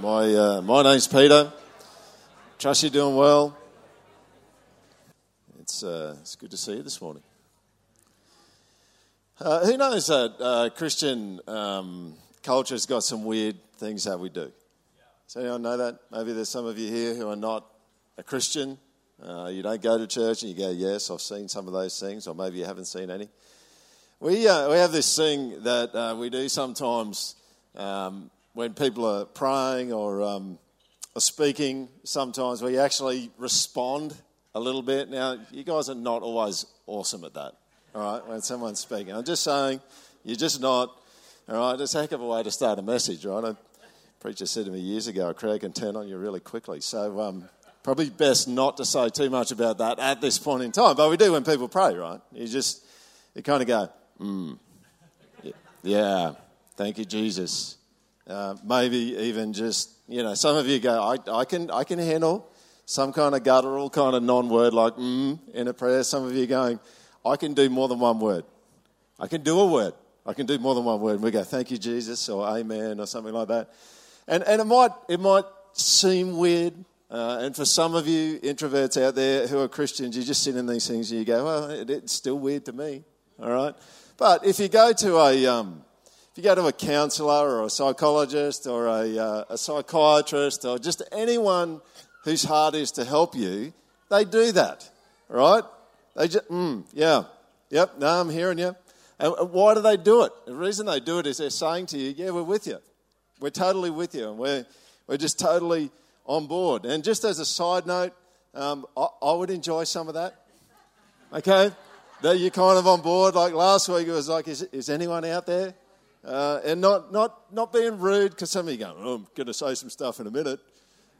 My, uh, my name's Peter. Trust you're doing well. It's, uh, it's good to see you this morning. Uh, who knows that uh, Christian um, culture's got some weird things that we do? Does anyone know that? Maybe there's some of you here who are not a Christian. Uh, you don't go to church and you go, Yes, I've seen some of those things, or maybe you haven't seen any. We, uh, we have this thing that we do sometimes um, when people are praying or um, are speaking, sometimes we actually respond a little bit. Now, you guys are not always awesome at that, all right, when someone's speaking. I'm just saying, you're just not, all right, it's a heck of a way to start a message, right? A preacher said to me years ago, a crowd can turn on you really quickly. So, um, probably best not to say too much about that at this point in time. But we do when people pray, right? You just, you kind of go, hmm, yeah, thank you, Jesus. Uh, maybe even just, you know, some of you go, I, I, can, I can handle some kind of guttural kind of non word like mm in a prayer. Some of you going, I can do more than one word. I can do a word. I can do more than one word. And we go, thank you, Jesus, or amen, or something like that. And, and it, might, it might seem weird. Uh, and for some of you introverts out there who are Christians, you just sit in these things and you go, well, it, it's still weird to me. All right? But if you go to a, um, you go to a counsellor or a psychologist or a, uh, a psychiatrist or just anyone whose heart is to help you, they do that, right? They just, mm, yeah, yep, no, I'm hearing you. And why do they do it? The reason they do it is they're saying to you, yeah, we're with you. We're totally with you. And we're, we're just totally on board. And just as a side note, um, I, I would enjoy some of that. Okay? That you're kind of on board. Like last week, it was like, is, is anyone out there? Uh, and not, not, not being rude, because some of you go, oh, I'm going to say some stuff in a minute.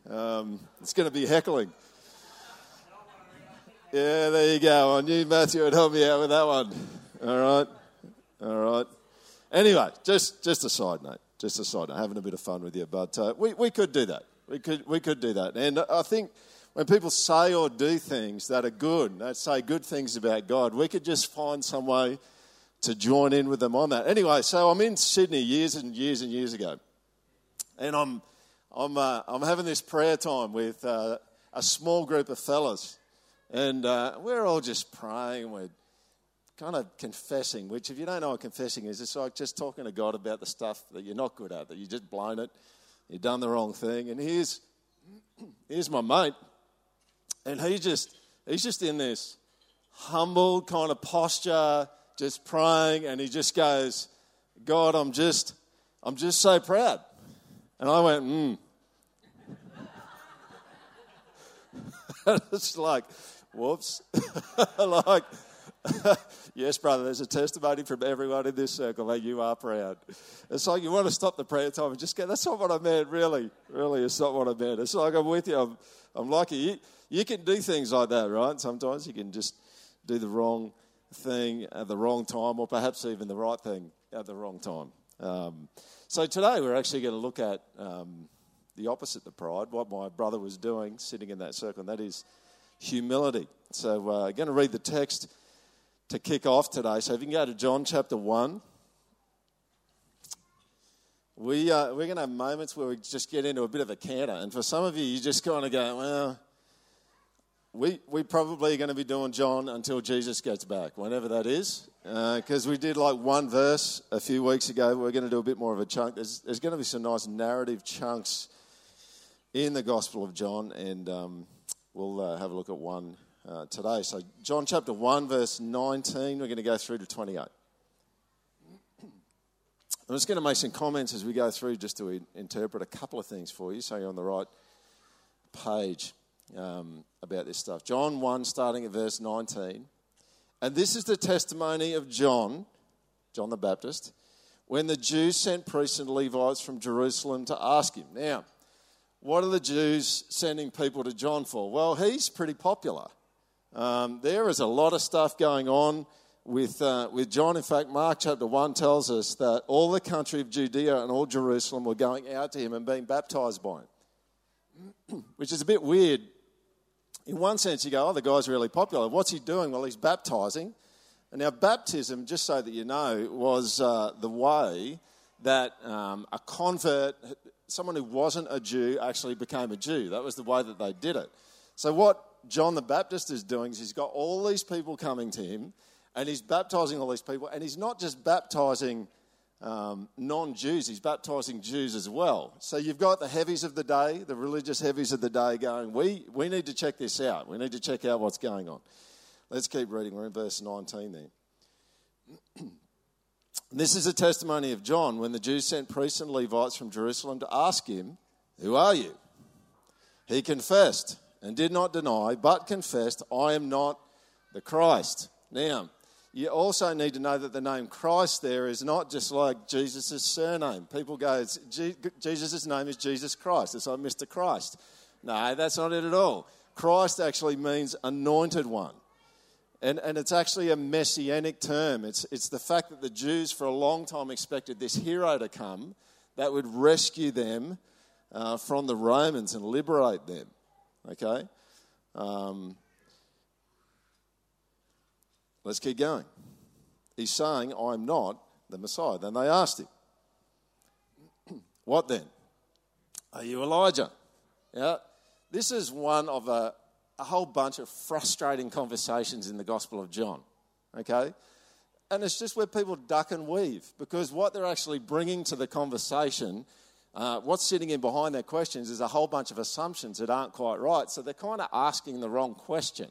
Um, it's going to be heckling. Yeah, there you go. I knew Matthew would help me out with that one. All right. All right. Anyway, just, just a side note. Just a side note. Having a bit of fun with you. But uh, we, we could do that. We could, we could do that. And I think when people say or do things that are good, that say good things about God, we could just find some way to join in with them on that. Anyway, so I'm in Sydney years and years and years ago, and I'm I'm uh, I'm having this prayer time with uh, a small group of fellas, and uh, we're all just praying. We're kind of confessing, which if you don't know what confessing is, it's like just talking to God about the stuff that you're not good at, that you just blown it, you've done the wrong thing. And here's here's my mate, and he just he's just in this humble kind of posture just praying, and he just goes, God, I'm just, I'm just so proud. And I went, hmm. it's like, whoops. like, yes, brother, there's a testimony from everyone in this circle that you are proud. It's like you want to stop the prayer time and just go, that's not what I meant, really. Really, it's not what I meant. It's like I'm with you. I'm, I'm lucky. You, you can do things like that, right? Sometimes you can just do the wrong thing at the wrong time, or perhaps even the right thing at the wrong time. Um, so today we're actually going to look at um, the opposite of pride, what my brother was doing sitting in that circle, and that is humility. So uh, I'm going to read the text to kick off today. So if you can go to John chapter 1. We, uh, we're going to have moments where we just get into a bit of a canter. And for some of you, you just kind of go, well, we, we're probably going to be doing John until Jesus gets back, whenever that is. Because uh, we did like one verse a few weeks ago. We're going to do a bit more of a chunk. There's, there's going to be some nice narrative chunks in the Gospel of John, and um, we'll uh, have a look at one uh, today. So, John chapter 1, verse 19, we're going to go through to 28. I'm just going to make some comments as we go through just to interpret a couple of things for you so you're on the right page um, about this stuff. John 1, starting at verse 19. And this is the testimony of John, John the Baptist, when the Jews sent priests and Levites from Jerusalem to ask him. Now, what are the Jews sending people to John for? Well, he's pretty popular. Um, there is a lot of stuff going on with, uh, with John. In fact, Mark chapter 1 tells us that all the country of Judea and all Jerusalem were going out to him and being baptized by him, which is a bit weird in one sense, you go, oh, the guy's really popular. What's he doing? Well, he's baptizing. And now, baptism, just so that you know, was uh, the way that um, a convert, someone who wasn't a Jew actually became a Jew. That was the way that they did it. So, what John the Baptist is doing is he's got all these people coming to him and he's baptizing all these people. And he's not just baptizing um, non Jews, he's baptizing Jews as well. So, you've got the heavies of the day, the religious heavies of the day going, we, we need to check this out. We need to check out what's going on. Let's keep reading. We're in verse 19 there. This is a testimony of John when the Jews sent priests and Levites from Jerusalem to ask him, Who are you? He confessed and did not deny, but confessed, I am not the Christ. Now, you also need to know that the name Christ there is not just like Jesus' surname. People go, Jesus' name is Jesus Christ. It's like Mr. Christ. No, that's not it at all. Christ actually means anointed one. And, and it's actually a messianic term. It's, it's the fact that the Jews for a long time expected this hero to come that would rescue them uh, from the Romans and liberate them. Okay? Um, let's keep going. He's saying, I'm not the Messiah. Then they asked him, What then? Are you Elijah? Yeah. This is one of a, a whole bunch of frustrating conversations in the Gospel of John. Okay? And it's just where people duck and weave because what they're actually bringing to the conversation, uh, what's sitting in behind their questions, is a whole bunch of assumptions that aren't quite right. So they're kind of asking the wrong question.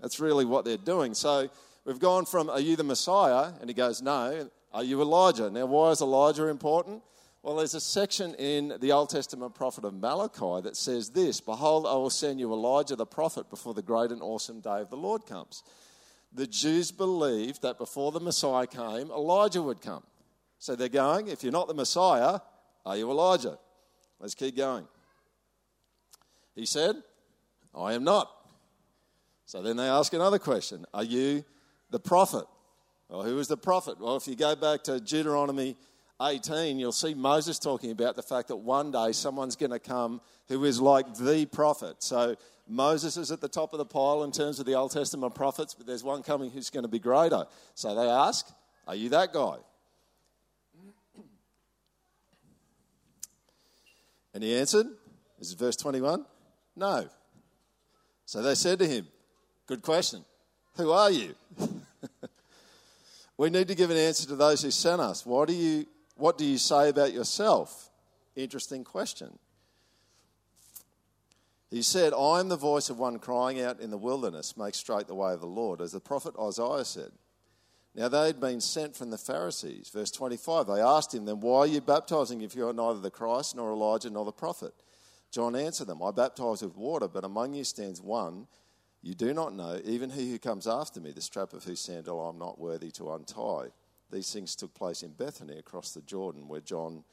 That's really what they're doing. So we've gone from, Are you the Messiah? And he goes, No. Are you Elijah? Now, why is Elijah important? Well, there's a section in the Old Testament prophet of Malachi that says this Behold, I will send you Elijah the prophet before the great and awesome day of the Lord comes. The Jews believed that before the Messiah came, Elijah would come. So they're going, If you're not the Messiah, are you Elijah? Let's keep going. He said, I am not. So then they ask another question Are you the prophet? Well, who is the prophet? Well, if you go back to Deuteronomy 18, you'll see Moses talking about the fact that one day someone's going to come who is like the prophet. So Moses is at the top of the pile in terms of the Old Testament prophets, but there's one coming who's going to be greater. So they ask, Are you that guy? And he answered, This is verse 21, No. So they said to him, Good question. Who are you? We need to give an answer to those who sent us. Why do you what do you say about yourself? Interesting question. He said, I am the voice of one crying out in the wilderness, make straight the way of the Lord, as the prophet Isaiah said. Now they had been sent from the Pharisees. Verse 25, they asked him, Then why are you baptizing if you are neither the Christ, nor Elijah, nor the prophet? John answered them, I baptize with water, but among you stands one you do not know, even he who comes after me, the strap of whose sandal I am not worthy to untie. These things took place in Bethany across the Jordan where John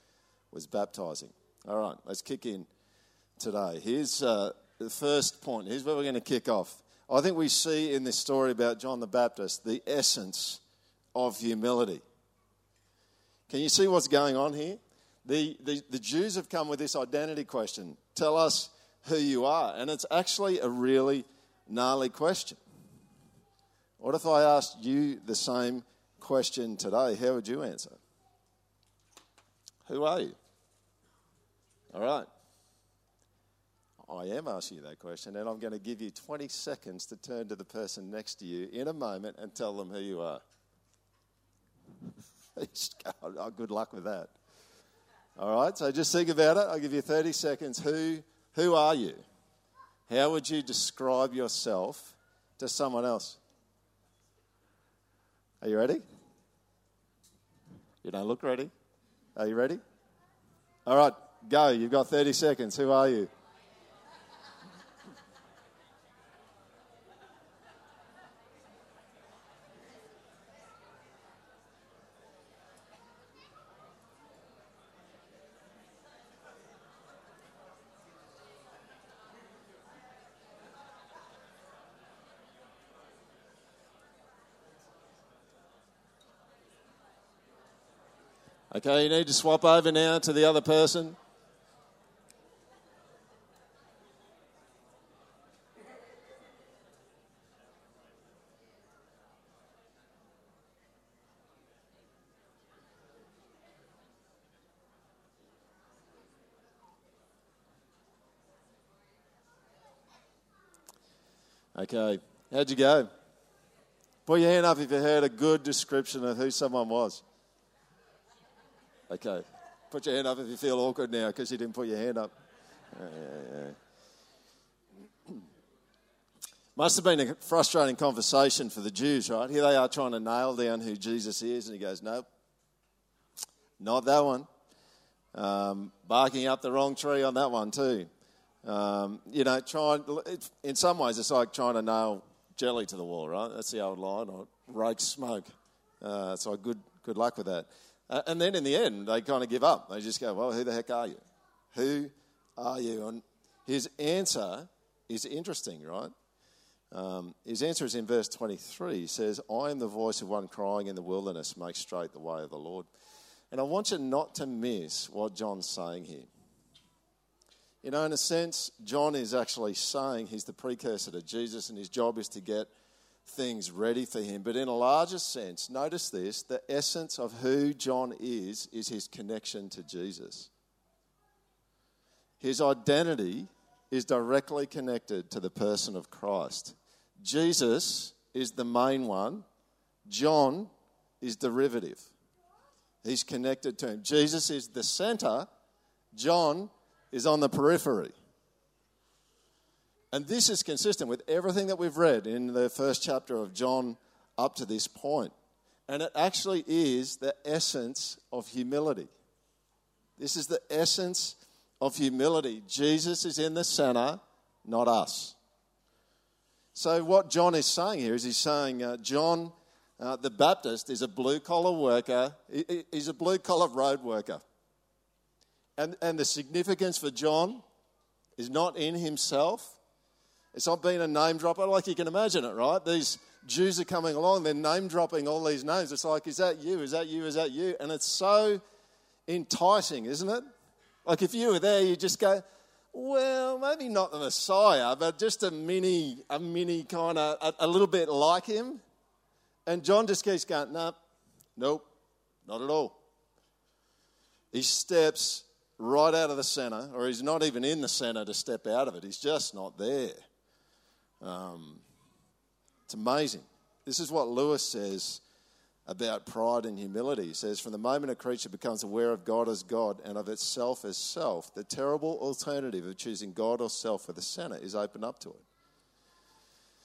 was baptizing. All right, let's kick in today. Here's uh, the first point. Here's where we're going to kick off. I think we see in this story about John the Baptist the essence of humility. Can you see what's going on here? The, the, the Jews have come with this identity question tell us who you are. And it's actually a really gnarly question. What if I asked you the same question today, how would you answer? Who are you? All right. I am asking you that question, and I'm going to give you 20 seconds to turn to the person next to you in a moment and tell them who you are. Oh, oh, good luck with that. All right, so just think about it. I'll give you 30 seconds. Who, who are you? How would you describe yourself to someone else? Are you ready? You don't look ready. Are you ready? All right, go. You've got 30 seconds. Who are you? Okay, you need to swap over now to the other person. Okay, how'd you go? Put your hand up if you heard a good description of who someone was. Okay, put your hand up if you feel awkward now because you didn't put your hand up. Yeah, yeah, yeah. Must have been a frustrating conversation for the Jews, right? Here they are trying to nail down who Jesus is, and he goes, Nope, not that one. Um, barking up the wrong tree on that one, too. Um, you know, trying, in some ways, it's like trying to nail jelly to the wall, right? That's the old line, or rake smoke. Uh, so good, good luck with that. And then in the end, they kind of give up. They just go, well, who the heck are you? Who are you? And his answer is interesting, right? Um, his answer is in verse 23. He says, I am the voice of one crying in the wilderness, make straight the way of the Lord. And I want you not to miss what John's saying here. You know, in a sense, John is actually saying he's the precursor to Jesus and his job is to get things ready for him. But in a larger sense, notice this the essence of who John is, is his connection to Jesus. His identity is directly connected to the person of Christ. Jesus is the main one, John is derivative. He's connected to him. Jesus is the center, John is on the periphery. And this is consistent with everything that we've read in the first chapter of John up to this point. And it actually is the essence of humility. This is the essence of humility. Jesus is in the center, not us. So, what John is saying here is he's saying uh, John uh, the Baptist is a blue collar worker, he, he's a blue collar road worker. And, and the significance for John is not in himself. It's not being a name dropper, like you can imagine it, right? These Jews are coming along, they're name dropping all these names. It's like, is that you? Is that you? Is that you? And it's so enticing, isn't it? Like if you were there, you just go, well, maybe not the Messiah, but just a mini, a mini kind of, a, a little bit like him. And John just keeps going, no, nope, not at all. He steps right out of the center, or he's not even in the center to step out of it. He's just not there. Um, it's amazing. This is what Lewis says about pride and humility. He says, From the moment a creature becomes aware of God as God and of itself as self, the terrible alternative of choosing God or self for the center is opened up to it.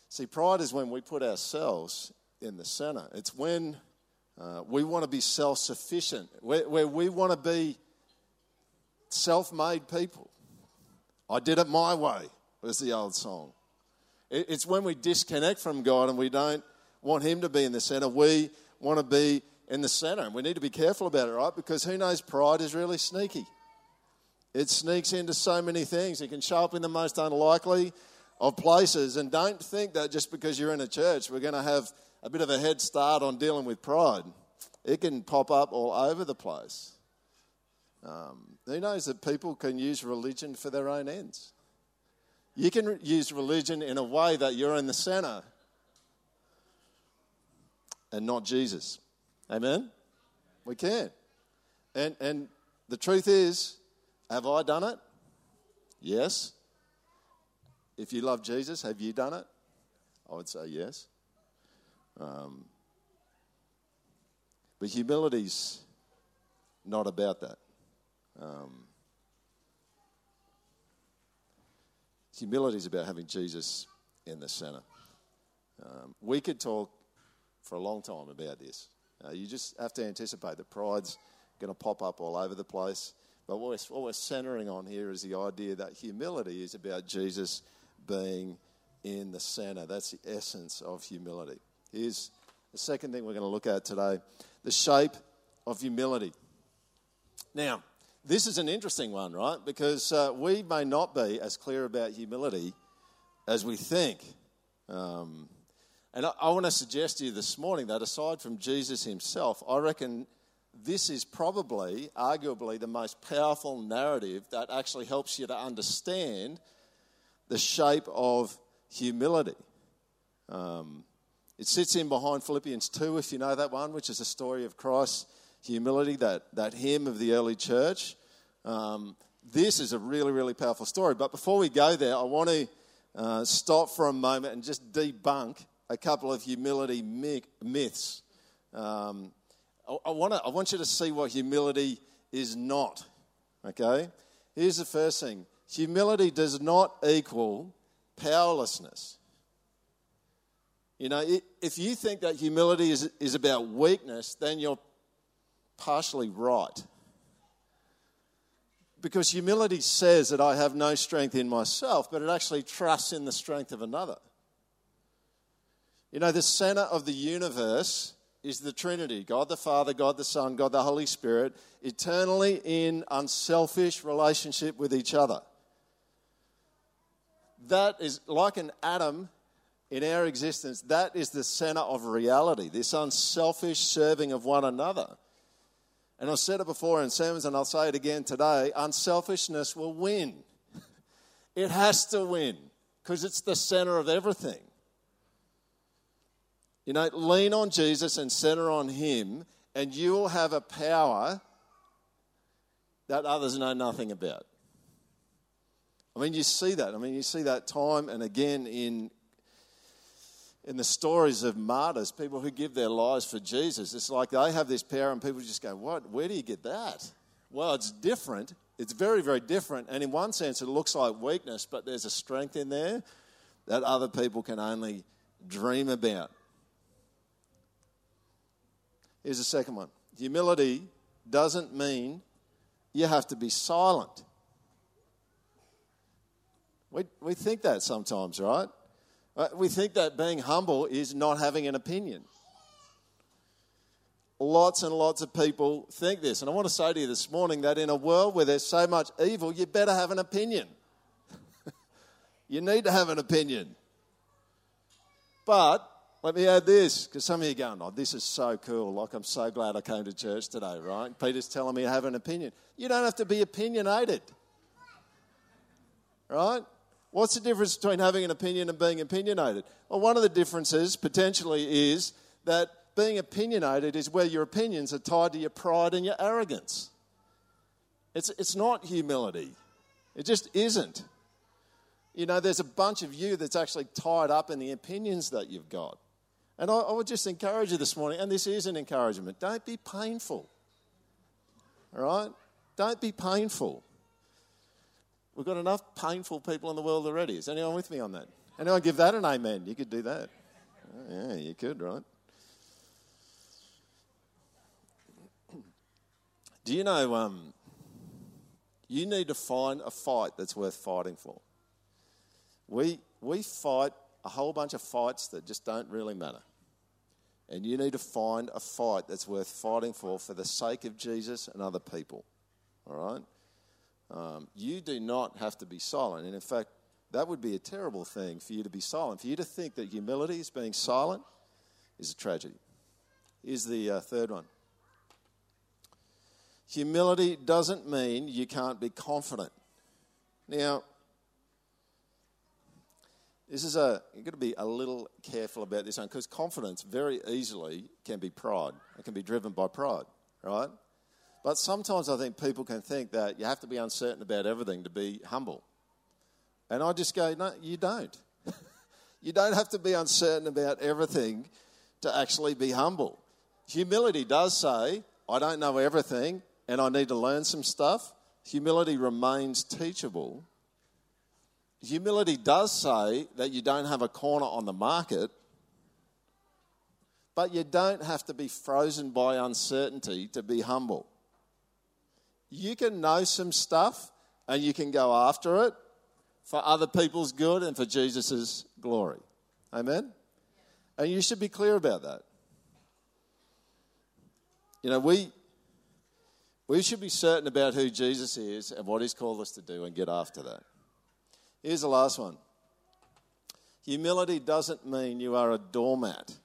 See, pride is when we put ourselves in the center. It's when uh, we want to be self sufficient, where, where we want to be self made people. I did it my way, was the old song. It, it's when we disconnect from God and we don't want Him to be in the center. We want to be in the center. And we need to be careful about it, right? Because who knows, pride is really sneaky. It sneaks into so many things. It can show up in the most unlikely of places. And don't think that just because you're in a church, we're going to have a bit of a head start on dealing with pride. It can pop up all over the place. Um, who knows that people can use religion for their own ends? You can use religion in a way that you're in the center and not Jesus. Amen? We can. And, and the truth is, have I done it? Yes. If you love Jesus, have you done it? I would say yes. Um, but humility's not about that. Um, humility is about having Jesus in the center. Um, we could talk for a long time about this. Uh, you just have to anticipate that pride's going to pop up all over the place. But what we're, what we're centering on here is the idea that humility is about Jesus being in the center. That's the essence of humility. Here's the second thing we're going to look at today the shape of humility. Now, this is an interesting one, right? Because uh, we may not be as clear about humility as we think. Um, and I, I want to suggest to you this morning that aside from Jesus himself, I reckon this is probably, arguably, the most powerful narrative that actually helps you to understand the shape of humility. Um, it sits in behind Philippians 2, if you know that one, which is a story of Christ's humility, that, that hymn of the early church. Um, this is a really, really powerful story. But before we go there, I want to uh, stop for a moment and just debunk a couple of humility myths. Um, I, I, wanna, I want you to see what humility is not. Okay? Here's the first thing humility does not equal powerlessness. You know, if you think that humility is, is about weakness, then you're partially right. Because humility says that I have no strength in myself, but it actually trusts in the strength of another. You know, the center of the universe is the Trinity God the Father, God the Son, God the Holy Spirit, eternally in unselfish relationship with each other. That is like an atom in our existence, that is the center of reality, this unselfish serving of one another. And I've said it before in sermons, and I'll say it again today unselfishness will win. It has to win because it's the center of everything. You know, lean on Jesus and center on Him, and you will have a power that others know nothing about. I mean, you see that. I mean, you see that time and again in in the stories of martyrs, people who give their lives for Jesus. It's like they have this power, and people just go, What? Where do you get that? Well, it's different. It's very, very different. And in one sense, it looks like weakness, but there's a strength in there that other people can only dream about. Here's the second one humility doesn't mean you have to be silent. We, we think that sometimes, right? Uh, we think that being humble is not having an opinion. Lots and lots of people think this. And I want to say to you this morning that in a world where there's so much evil, you better have an opinion. you need to have an opinion. But let me add this, because some of you are going, oh, this is so cool. Like, I'm so glad I came to church today, right? Peter's telling me I have an opinion. You don't have to be opinionated, right? What's the difference between having an opinion and being opinionated? Well, one of the differences potentially is that being opinionated is where your opinions are tied to your pride and your arrogance. It's, it's not humility, it just isn't. You know, there's a bunch of you that's actually tied up in the opinions that you've got. And I, I would just encourage you this morning, and this is an encouragement don't be painful. All right? Don't be painful. We've got enough painful people in the world already. Is anyone with me on that? Anyone give that an amen? You could do that. Oh, yeah, you could, right? Do you know um, you need to find a fight that's worth fighting for? We, we fight a whole bunch of fights that just don't really matter. And you need to find a fight that's worth fighting for for the sake of Jesus and other people. All right? Um, you do not have to be silent. And in fact, that would be a terrible thing for you to be silent. For you to think that humility is being silent is a tragedy. Here's the uh, third one humility doesn't mean you can't be confident. Now, this is a you've got to be a little careful about this one because confidence very easily can be pride. It can be driven by pride, right? But sometimes I think people can think that you have to be uncertain about everything to be humble. And I just go, no, you don't. you don't have to be uncertain about everything to actually be humble. Humility does say, I don't know everything and I need to learn some stuff. Humility remains teachable. Humility does say that you don't have a corner on the market, but you don't have to be frozen by uncertainty to be humble you can know some stuff and you can go after it for other people's good and for Jesus' glory. Amen? And you should be clear about that. You know, we, we should be certain about who Jesus is and what he's called us to do and get after that. Here's the last one humility doesn't mean you are a doormat.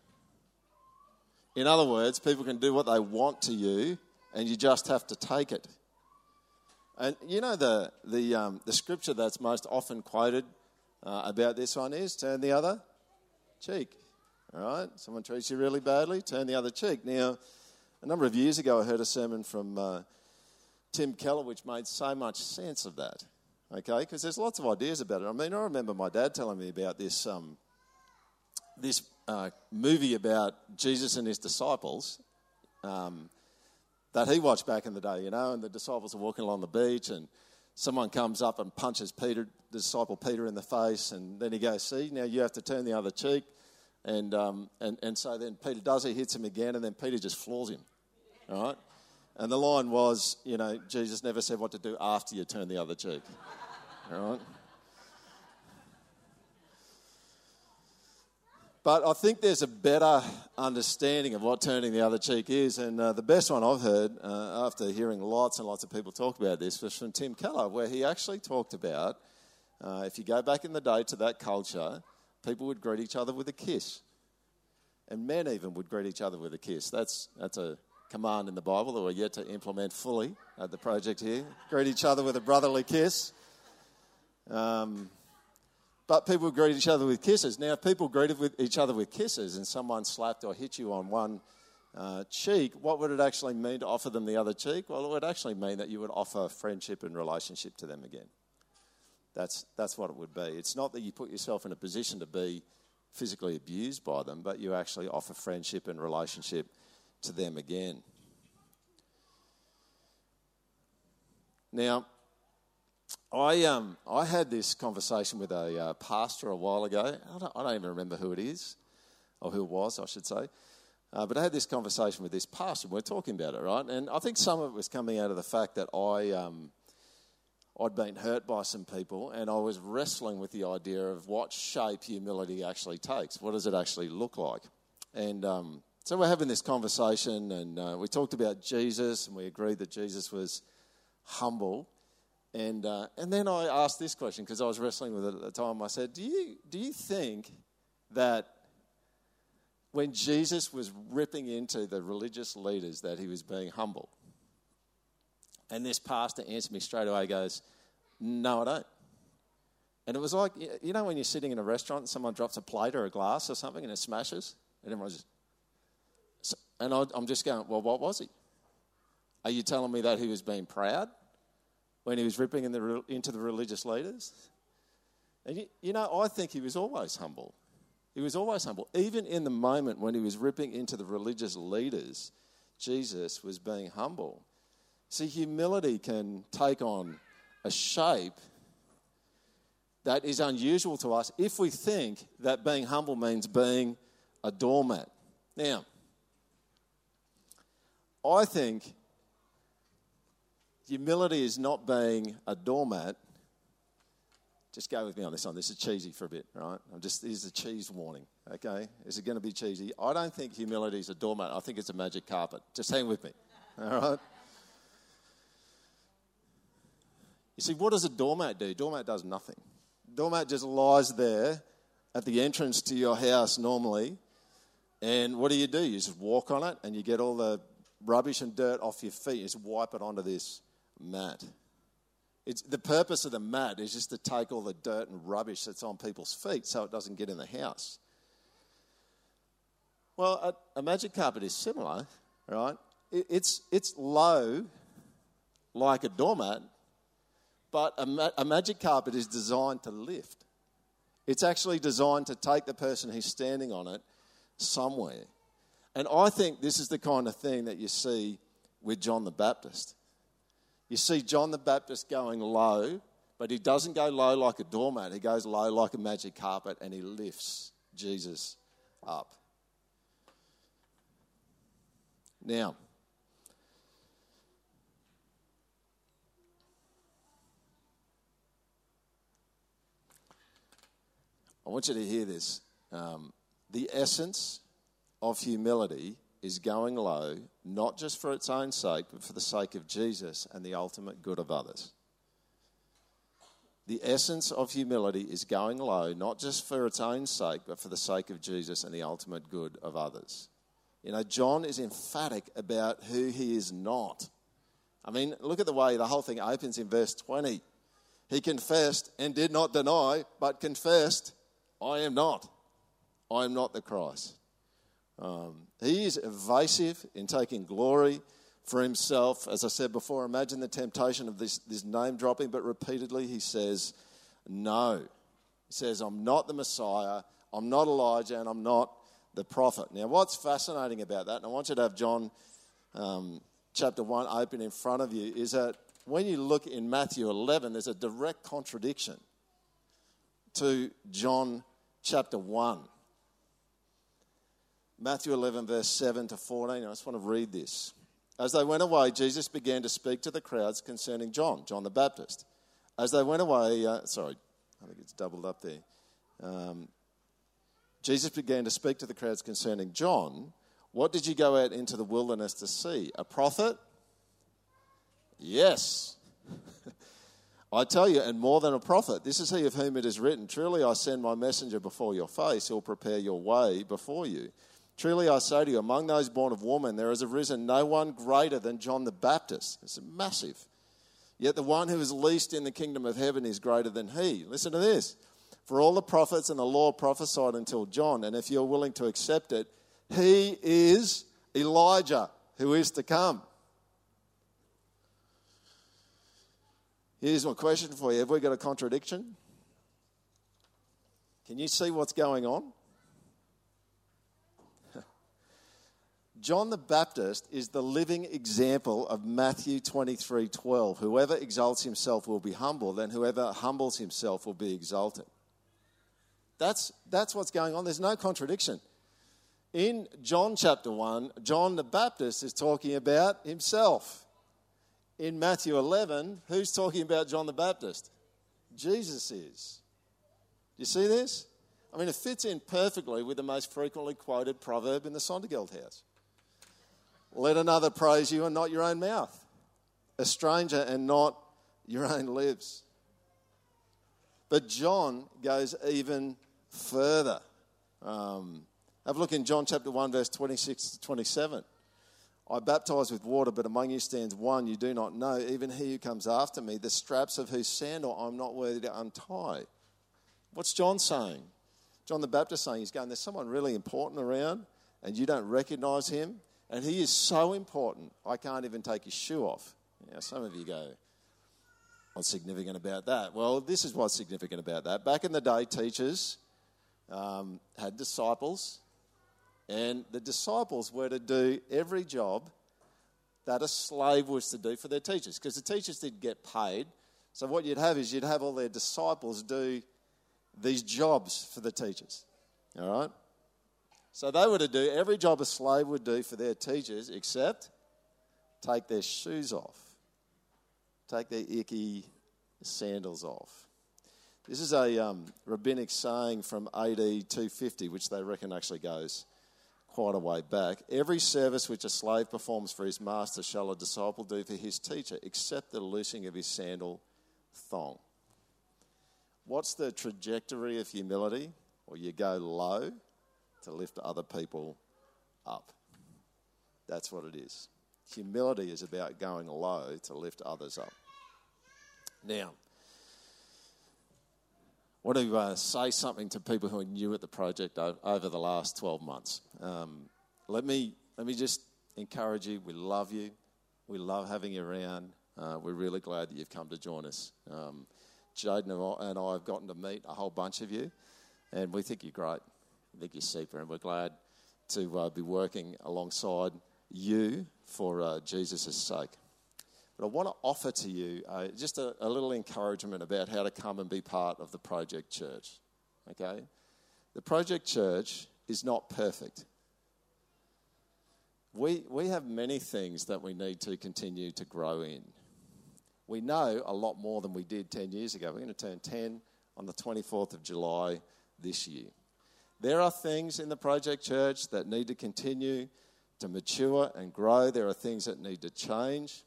In other words, people can do what they want to you and you just have to take it. And you know the, the, um, the scripture that's most often quoted uh, about this one is turn the other cheek. All right? Someone treats you really badly, turn the other cheek. Now, a number of years ago, I heard a sermon from uh, Tim Keller which made so much sense of that. okay? Because there's lots of ideas about it. I mean, I remember my dad telling me about this, um, this uh, movie about Jesus and his disciples um, that he watched back in the day, you know, and the disciples are walking along the beach and someone comes up and punches Peter, the disciple Peter, in the face, and then he goes, "See, now you have to turn the other cheek," and um, and and so then Peter does he hits him again, and then Peter just floors him, all right. And the line was, you know, Jesus never said what to do after you turn the other cheek, all right. But I think there's a better understanding of what turning the other cheek is. And uh, the best one I've heard, uh, after hearing lots and lots of people talk about this, was from Tim Keller, where he actually talked about uh, if you go back in the day to that culture, people would greet each other with a kiss. And men even would greet each other with a kiss. That's, that's a command in the Bible that we're yet to implement fully at the project here. Greet each other with a brotherly kiss. Um, but people greet each other with kisses. Now, if people greeted with each other with kisses and someone slapped or hit you on one uh, cheek, what would it actually mean to offer them the other cheek? Well, it would actually mean that you would offer friendship and relationship to them again. That's, that's what it would be. It's not that you put yourself in a position to be physically abused by them, but you actually offer friendship and relationship to them again. Now, I, um, I had this conversation with a uh, pastor a while ago. I don't, I don't, even remember who it is, or who it was, I should say. Uh, but I had this conversation with this pastor, and we are talking about it, right? And I think some of it was coming out of the fact that I, um, I'd been hurt by some people, and I was wrestling with the idea of what shape humility actually takes. What does it actually look like? And um, so we're having this conversation, and uh, we talked about Jesus, and we agreed that Jesus was humble. And, uh, and then I asked this question because I was wrestling with it at the time. I said, do you, do you think that when Jesus was ripping into the religious leaders that he was being humble? And this pastor answered me straight away, goes, No, I don't. And it was like, you know, when you're sitting in a restaurant and someone drops a plate or a glass or something and it smashes, and everyone's just, and I'm just going, Well, what was he? Are you telling me that he was being proud? When he was ripping in the, into the religious leaders. And you, you know, I think he was always humble. He was always humble. Even in the moment when he was ripping into the religious leaders, Jesus was being humble. See, humility can take on a shape that is unusual to us if we think that being humble means being a doormat. Now, I think Humility is not being a doormat. Just go with me on this one. This is cheesy for a bit, right? I'm just here's a cheese warning. Okay, is it going to be cheesy? I don't think humility is a doormat. I think it's a magic carpet. Just hang with me. All right. You see, what does a doormat do? Doormat does nothing. Doormat just lies there at the entrance to your house normally. And what do you do? You just walk on it and you get all the rubbish and dirt off your feet. You just wipe it onto this mat. It's, the purpose of the mat is just to take all the dirt and rubbish that's on people's feet so it doesn't get in the house. Well, a, a magic carpet is similar, right? It, it's, it's low like a doormat, but a, ma- a magic carpet is designed to lift. It's actually designed to take the person who's standing on it somewhere. And I think this is the kind of thing that you see with John the Baptist. You see John the Baptist going low, but he doesn't go low like a doormat. He goes low like a magic carpet and he lifts Jesus up. Now, I want you to hear this. Um, the essence of humility is going low, not just for its own sake, but for the sake of Jesus and the ultimate good of others. The essence of humility is going low, not just for its own sake, but for the sake of Jesus and the ultimate good of others. You know, John is emphatic about who he is not. I mean, look at the way the whole thing opens in verse 20. He confessed and did not deny, but confessed, I am not. I am not the Christ. Um, he is evasive in taking glory for himself. As I said before, imagine the temptation of this, this name dropping, but repeatedly he says, No. He says, I'm not the Messiah, I'm not Elijah, and I'm not the prophet. Now, what's fascinating about that, and I want you to have John um, chapter 1 open in front of you, is that when you look in Matthew 11, there's a direct contradiction to John chapter 1. Matthew 11, verse 7 to 14. I just want to read this. As they went away, Jesus began to speak to the crowds concerning John, John the Baptist. As they went away, uh, sorry, I think it's doubled up there. Um, Jesus began to speak to the crowds concerning John. What did you go out into the wilderness to see? A prophet? Yes. I tell you, and more than a prophet, this is he of whom it is written Truly I send my messenger before your face, he'll prepare your way before you. Truly I say to you, among those born of woman, there has arisen no one greater than John the Baptist. It's massive. Yet the one who is least in the kingdom of heaven is greater than he. Listen to this. For all the prophets and the law prophesied until John, and if you're willing to accept it, he is Elijah who is to come. Here's my question for you Have we got a contradiction? Can you see what's going on? John the Baptist is the living example of Matthew 23 12. Whoever exalts himself will be humbled, and whoever humbles himself will be exalted. That's, that's what's going on. There's no contradiction. In John chapter 1, John the Baptist is talking about himself. In Matthew 11, who's talking about John the Baptist? Jesus is. Do you see this? I mean, it fits in perfectly with the most frequently quoted proverb in the Sondergeld house. Let another praise you and not your own mouth. A stranger and not your own lips. But John goes even further. Um, have a look in John chapter 1, verse 26 to 27. I baptize with water, but among you stands one you do not know, even he who comes after me, the straps of whose sandal I'm not worthy to untie. What's John saying? John the Baptist saying, he's going, There's someone really important around, and you don't recognize him. And he is so important, I can't even take his shoe off. Now, some of you go, What's significant about that? Well, this is what's significant about that. Back in the day, teachers um, had disciples, and the disciples were to do every job that a slave was to do for their teachers, because the teachers did get paid. So, what you'd have is you'd have all their disciples do these jobs for the teachers. All right? So they were to do every job a slave would do for their teachers except take their shoes off, take their icky sandals off. This is a um, rabbinic saying from AD 250, which they reckon actually goes quite a way back. Every service which a slave performs for his master shall a disciple do for his teacher, except the loosing of his sandal thong. What's the trajectory of humility? Well, you go low to lift other people up. That's what it is. Humility is about going low to lift others up. Now, I want to uh, say something to people who are new at the project over the last 12 months. Um, let, me, let me just encourage you. We love you. We love having you around. Uh, we're really glad that you've come to join us. Um, Jaden and I have gotten to meet a whole bunch of you, and we think you're great. Vicky Seeper, and we're glad to uh, be working alongside you for uh, Jesus' sake. But I want to offer to you uh, just a, a, little encouragement about how to come and be part of the Project Church. Okay? The Project Church is not perfect. We, we have many things that we need to continue to grow in. We know a lot more than we did 10 years ago. We're going to turn 10 on the 24th of July this year. There are things in the Project Church that need to continue to mature and grow. There are things that need to change.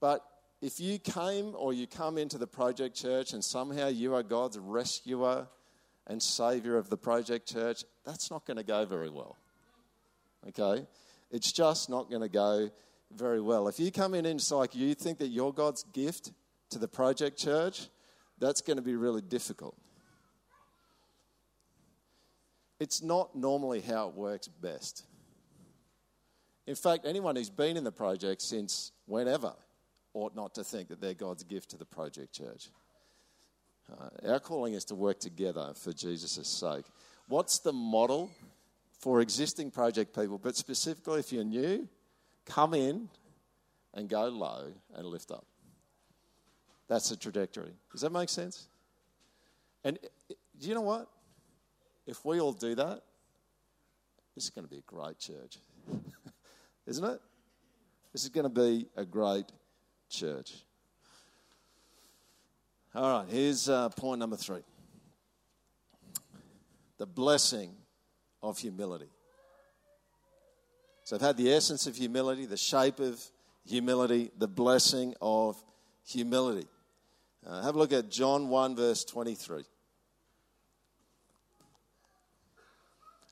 But if you came or you come into the Project Church and somehow you are God's rescuer and savior of the Project Church, that's not going to go very well. Okay? It's just not going to go very well. If you come in and it's like you think that you're God's gift to the Project Church, that's going to be really difficult. It's not normally how it works best. In fact, anyone who's been in the project since whenever ought not to think that they're God's gift to the project church. Uh, our calling is to work together for Jesus' sake. What's the model for existing project people, but specifically if you're new, come in and go low and lift up. That's the trajectory. Does that make sense? And do you know what? If we all do that, this is going to be a great church. Isn't it? This is going to be a great church. All right, here's uh, point number three the blessing of humility. So I've had the essence of humility, the shape of humility, the blessing of humility. Uh, have a look at John 1, verse 23.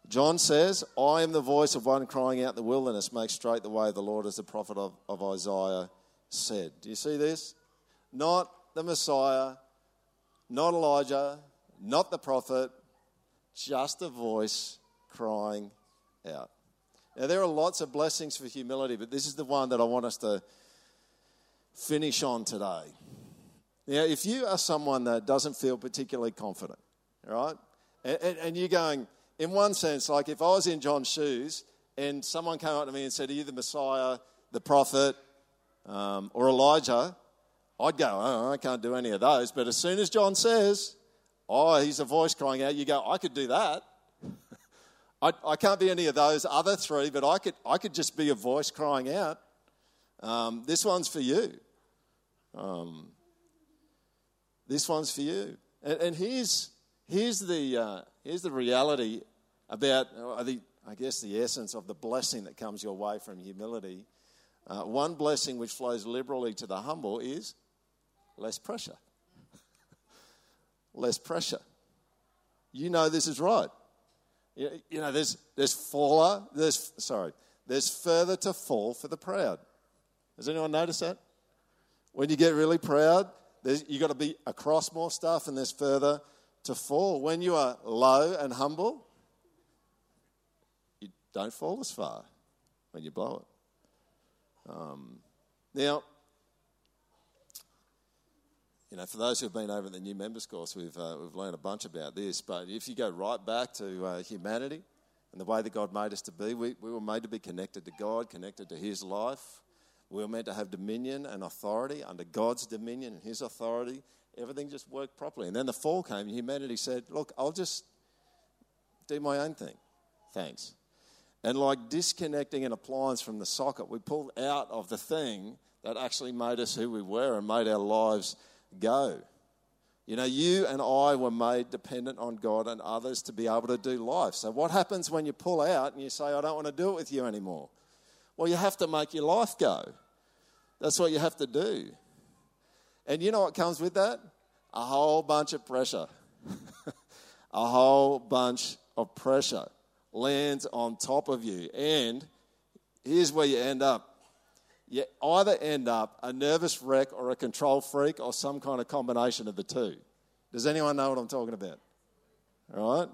John says, I am the voice of one crying out in the wilderness, make straight the way of the Lord, as the prophet of, of Isaiah said. Do you see this? Not the Messiah, not Elijah, not the prophet, just a voice crying out. Now, there are lots of blessings for humility, but this is the one that I want us to finish on today. Now, if you are someone that doesn't feel particularly confident, right, and, and, and you're going, in one sense, like if I was in John's shoes and someone came up to me and said, Are you the Messiah, the prophet, um, or Elijah? I'd go, oh, I can't do any of those. But as soon as John says, Oh, he's a voice crying out, you go, I could do that. I, I can't be any of those other three, but I could, I could just be a voice crying out. Um, this one's for you. Um, this one's for you. And, and here's, here's, the, uh, here's the reality about, I, think, I guess, the essence of the blessing that comes your way from humility. Uh, one blessing which flows liberally to the humble is less pressure. less pressure. You know this is right. You know, there's, there's faller, there's, sorry, there's further to fall for the proud. Has anyone noticed that? When you get really proud, you've got to be across more stuff and there's further to fall. When you are low and humble, you don't fall as far when you blow it. Um, now, you know, for those who've been over the new members course, we've, uh, we've learned a bunch about this. But if you go right back to uh, humanity and the way that God made us to be, we, we were made to be connected to God, connected to His life. We were meant to have dominion and authority under God's dominion and His authority. Everything just worked properly. And then the fall came, and humanity said, Look, I'll just do my own thing. Thanks. And like disconnecting an appliance from the socket, we pulled out of the thing that actually made us who we were and made our lives go. You know, you and I were made dependent on God and others to be able to do life. So, what happens when you pull out and you say, I don't want to do it with you anymore? Well, you have to make your life go. That's what you have to do. And you know what comes with that? A whole bunch of pressure. a whole bunch of pressure lands on top of you. And here's where you end up you either end up a nervous wreck or a control freak or some kind of combination of the two. Does anyone know what I'm talking about? All right?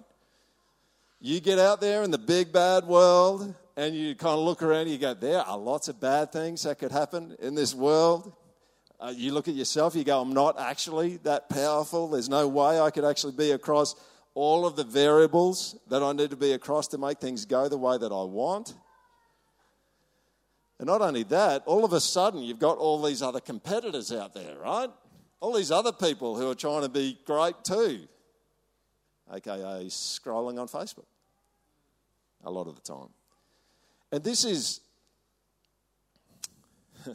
You get out there in the big bad world and you kind of look around and you go, there are lots of bad things that could happen in this world. Uh, you look at yourself, you go, I'm not actually that powerful. There's no way I could actually be across all of the variables that I need to be across to make things go the way that I want. And not only that, all of a sudden you've got all these other competitors out there, right? All these other people who are trying to be great too, aka scrolling on Facebook a lot of the time. And this is,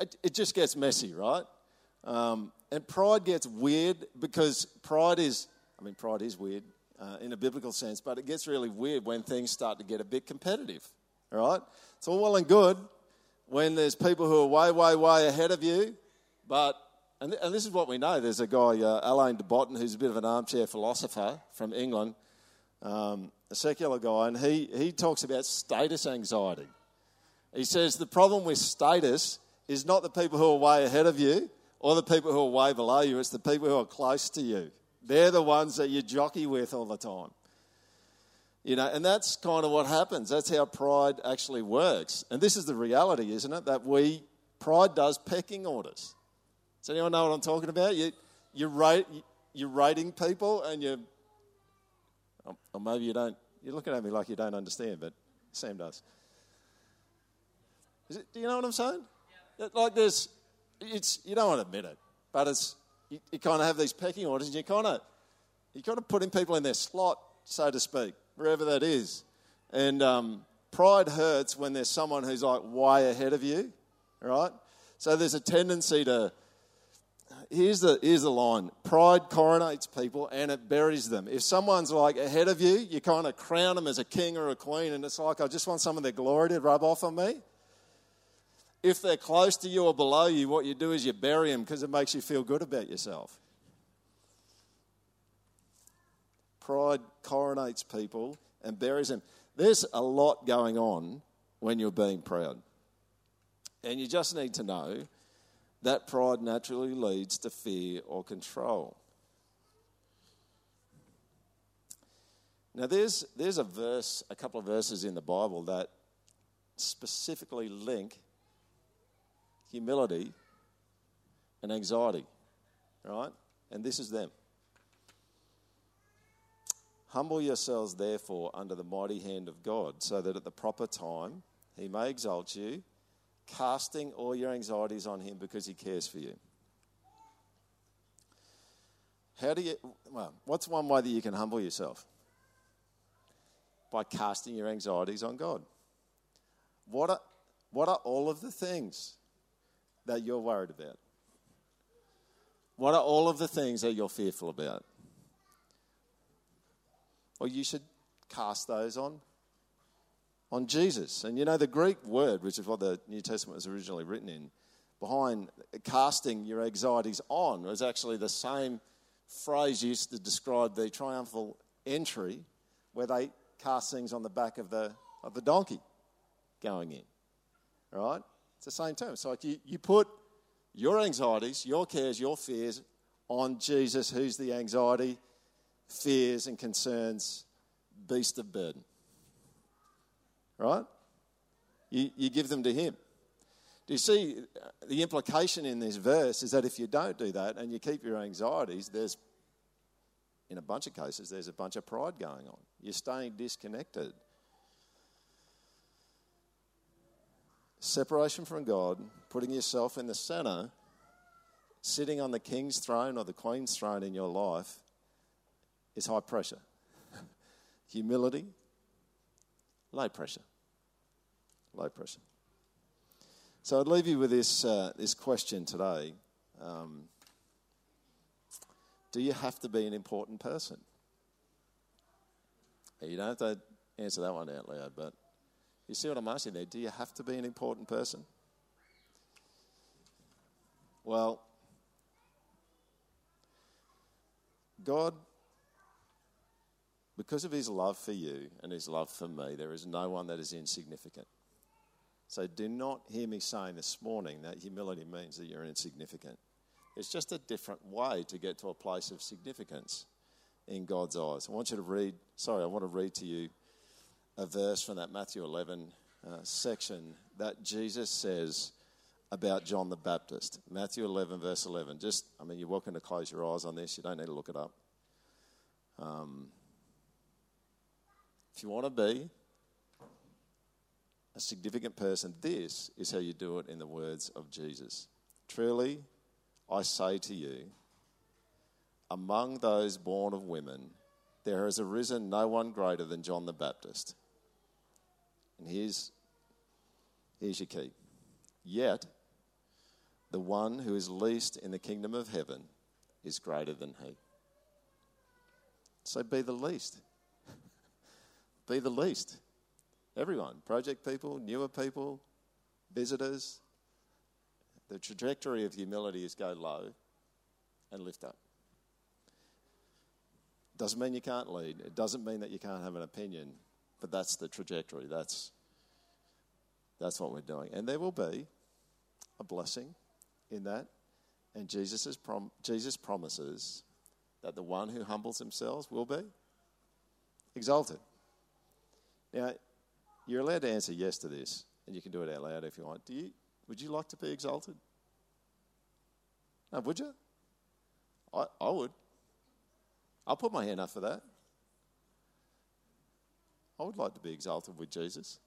it, it, just gets messy, right? Um, and pride gets weird because pride is, I mean, pride is weird uh, in a biblical sense, but it gets really weird when things start to get a bit competitive, all right? It's all well and good when there's people who are way, way, way ahead of you. But, and, and this is what we know there's a guy, uh, Alain de Botton, who's a bit of an armchair philosopher from England, um, a secular guy, and he, he talks about status anxiety. He says the problem with status is not the people who are way ahead of you or the people who are way below you, it's the people who are close to you. They're the ones that you jockey with all the time. You know, and that's kind of what happens. That's how pride actually works. And this is the reality, isn't it? That we, pride does pecking orders. Does anyone know what I'm talking about? You, you're, rate, you're rating people and you, or maybe you don't, you're looking at me like you don't understand, but Sam does. It, do you know what I'm saying? Like there's, it's, you don't want to admit it, but it's, you, you kind of have these pecking orders and you kind of, you kind of putting people in their slot, so to speak wherever that is. And um, pride hurts when there's someone who's like way ahead of you, right? So there's a tendency to. Here's the, here's the line pride coronates people and it buries them. If someone's like ahead of you, you kind of crown them as a king or a queen, and it's like, I just want some of their glory to rub off on me. If they're close to you or below you, what you do is you bury them because it makes you feel good about yourself. Pride coronates people and buries them. There's a lot going on when you're being proud. And you just need to know that pride naturally leads to fear or control. Now, there's, there's a verse, a couple of verses in the Bible that specifically link humility and anxiety, right? And this is them. Humble yourselves, therefore, under the mighty hand of God, so that at the proper time he may exalt you, casting all your anxieties on him because he cares for you. How do you, well, what's one way that you can humble yourself? By casting your anxieties on God. What are, what are all of the things that you're worried about? What are all of the things that you're fearful about? Well, you should cast those on on Jesus. And you know, the Greek word, which is what the New Testament was originally written in, behind casting your anxieties on, was actually the same phrase used to describe the triumphal entry where they cast things on the back of the, of the donkey going in. Right? It's the same term. So like you, you put your anxieties, your cares, your fears on Jesus, who's the anxiety fears, and concerns beast of burden. Right? You, you give them to Him. Do you see uh, the implication in this verse is that if you don't do that and you keep your anxieties, there's, in a bunch of cases, there's a bunch of pride going on. You're staying disconnected. Separation from God, putting yourself in the center, sitting on the king's throne or the queen's throne in your life, is high pressure. Humility, low pressure. Low pressure. So I'd leave you with this, uh, this question today. Um, do you have to be an important person? You don't have to answer that one out loud, but you see what I'm asking there? Do you have to be an important person? Well, God because of his love for you and his love for me, there is no one that is insignificant. So do not hear me saying this morning that humility means that you're insignificant. It's just a different way to get to a place of significance in God's eyes. I want you to read, sorry, I want to read to you a verse from that Matthew 11 uh, section that Jesus says about John the Baptist. Matthew 11, verse 11. Just, I mean, you're welcome to close your eyes on this, you don't need to look it up. Um, if you want to be a significant person, this is how you do it in the words of Jesus. Truly, I say to you, among those born of women, there has arisen no one greater than John the Baptist. And here's, here's your key. Yet, the one who is least in the kingdom of heaven is greater than he. So be the least be the least. Everyone, project people, newer people, visitors. The trajectory of humility is go low and lift up. Doesn't mean you can't lead. It doesn't mean that you can't have an opinion, but that's the trajectory. That's, that's what we're doing. And there will be a blessing in that. And Jesus, prom- Jesus promises that the one who humbles themselves will be exalted. Now, you're allowed to answer yes to this, and you can do it out loud if you want. Do you? Would you like to be exalted? No, would you? I, I would. I'll put my hand up for that. I would like to be exalted with Jesus.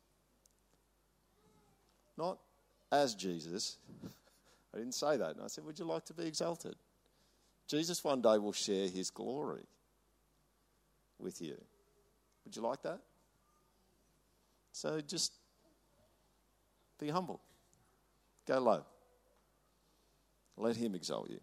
Not as Jesus. I didn't say that. And I said, Would you like to be exalted? Jesus one day will share his glory with you. Would you like that? So just be humble, go low, let him exalt you.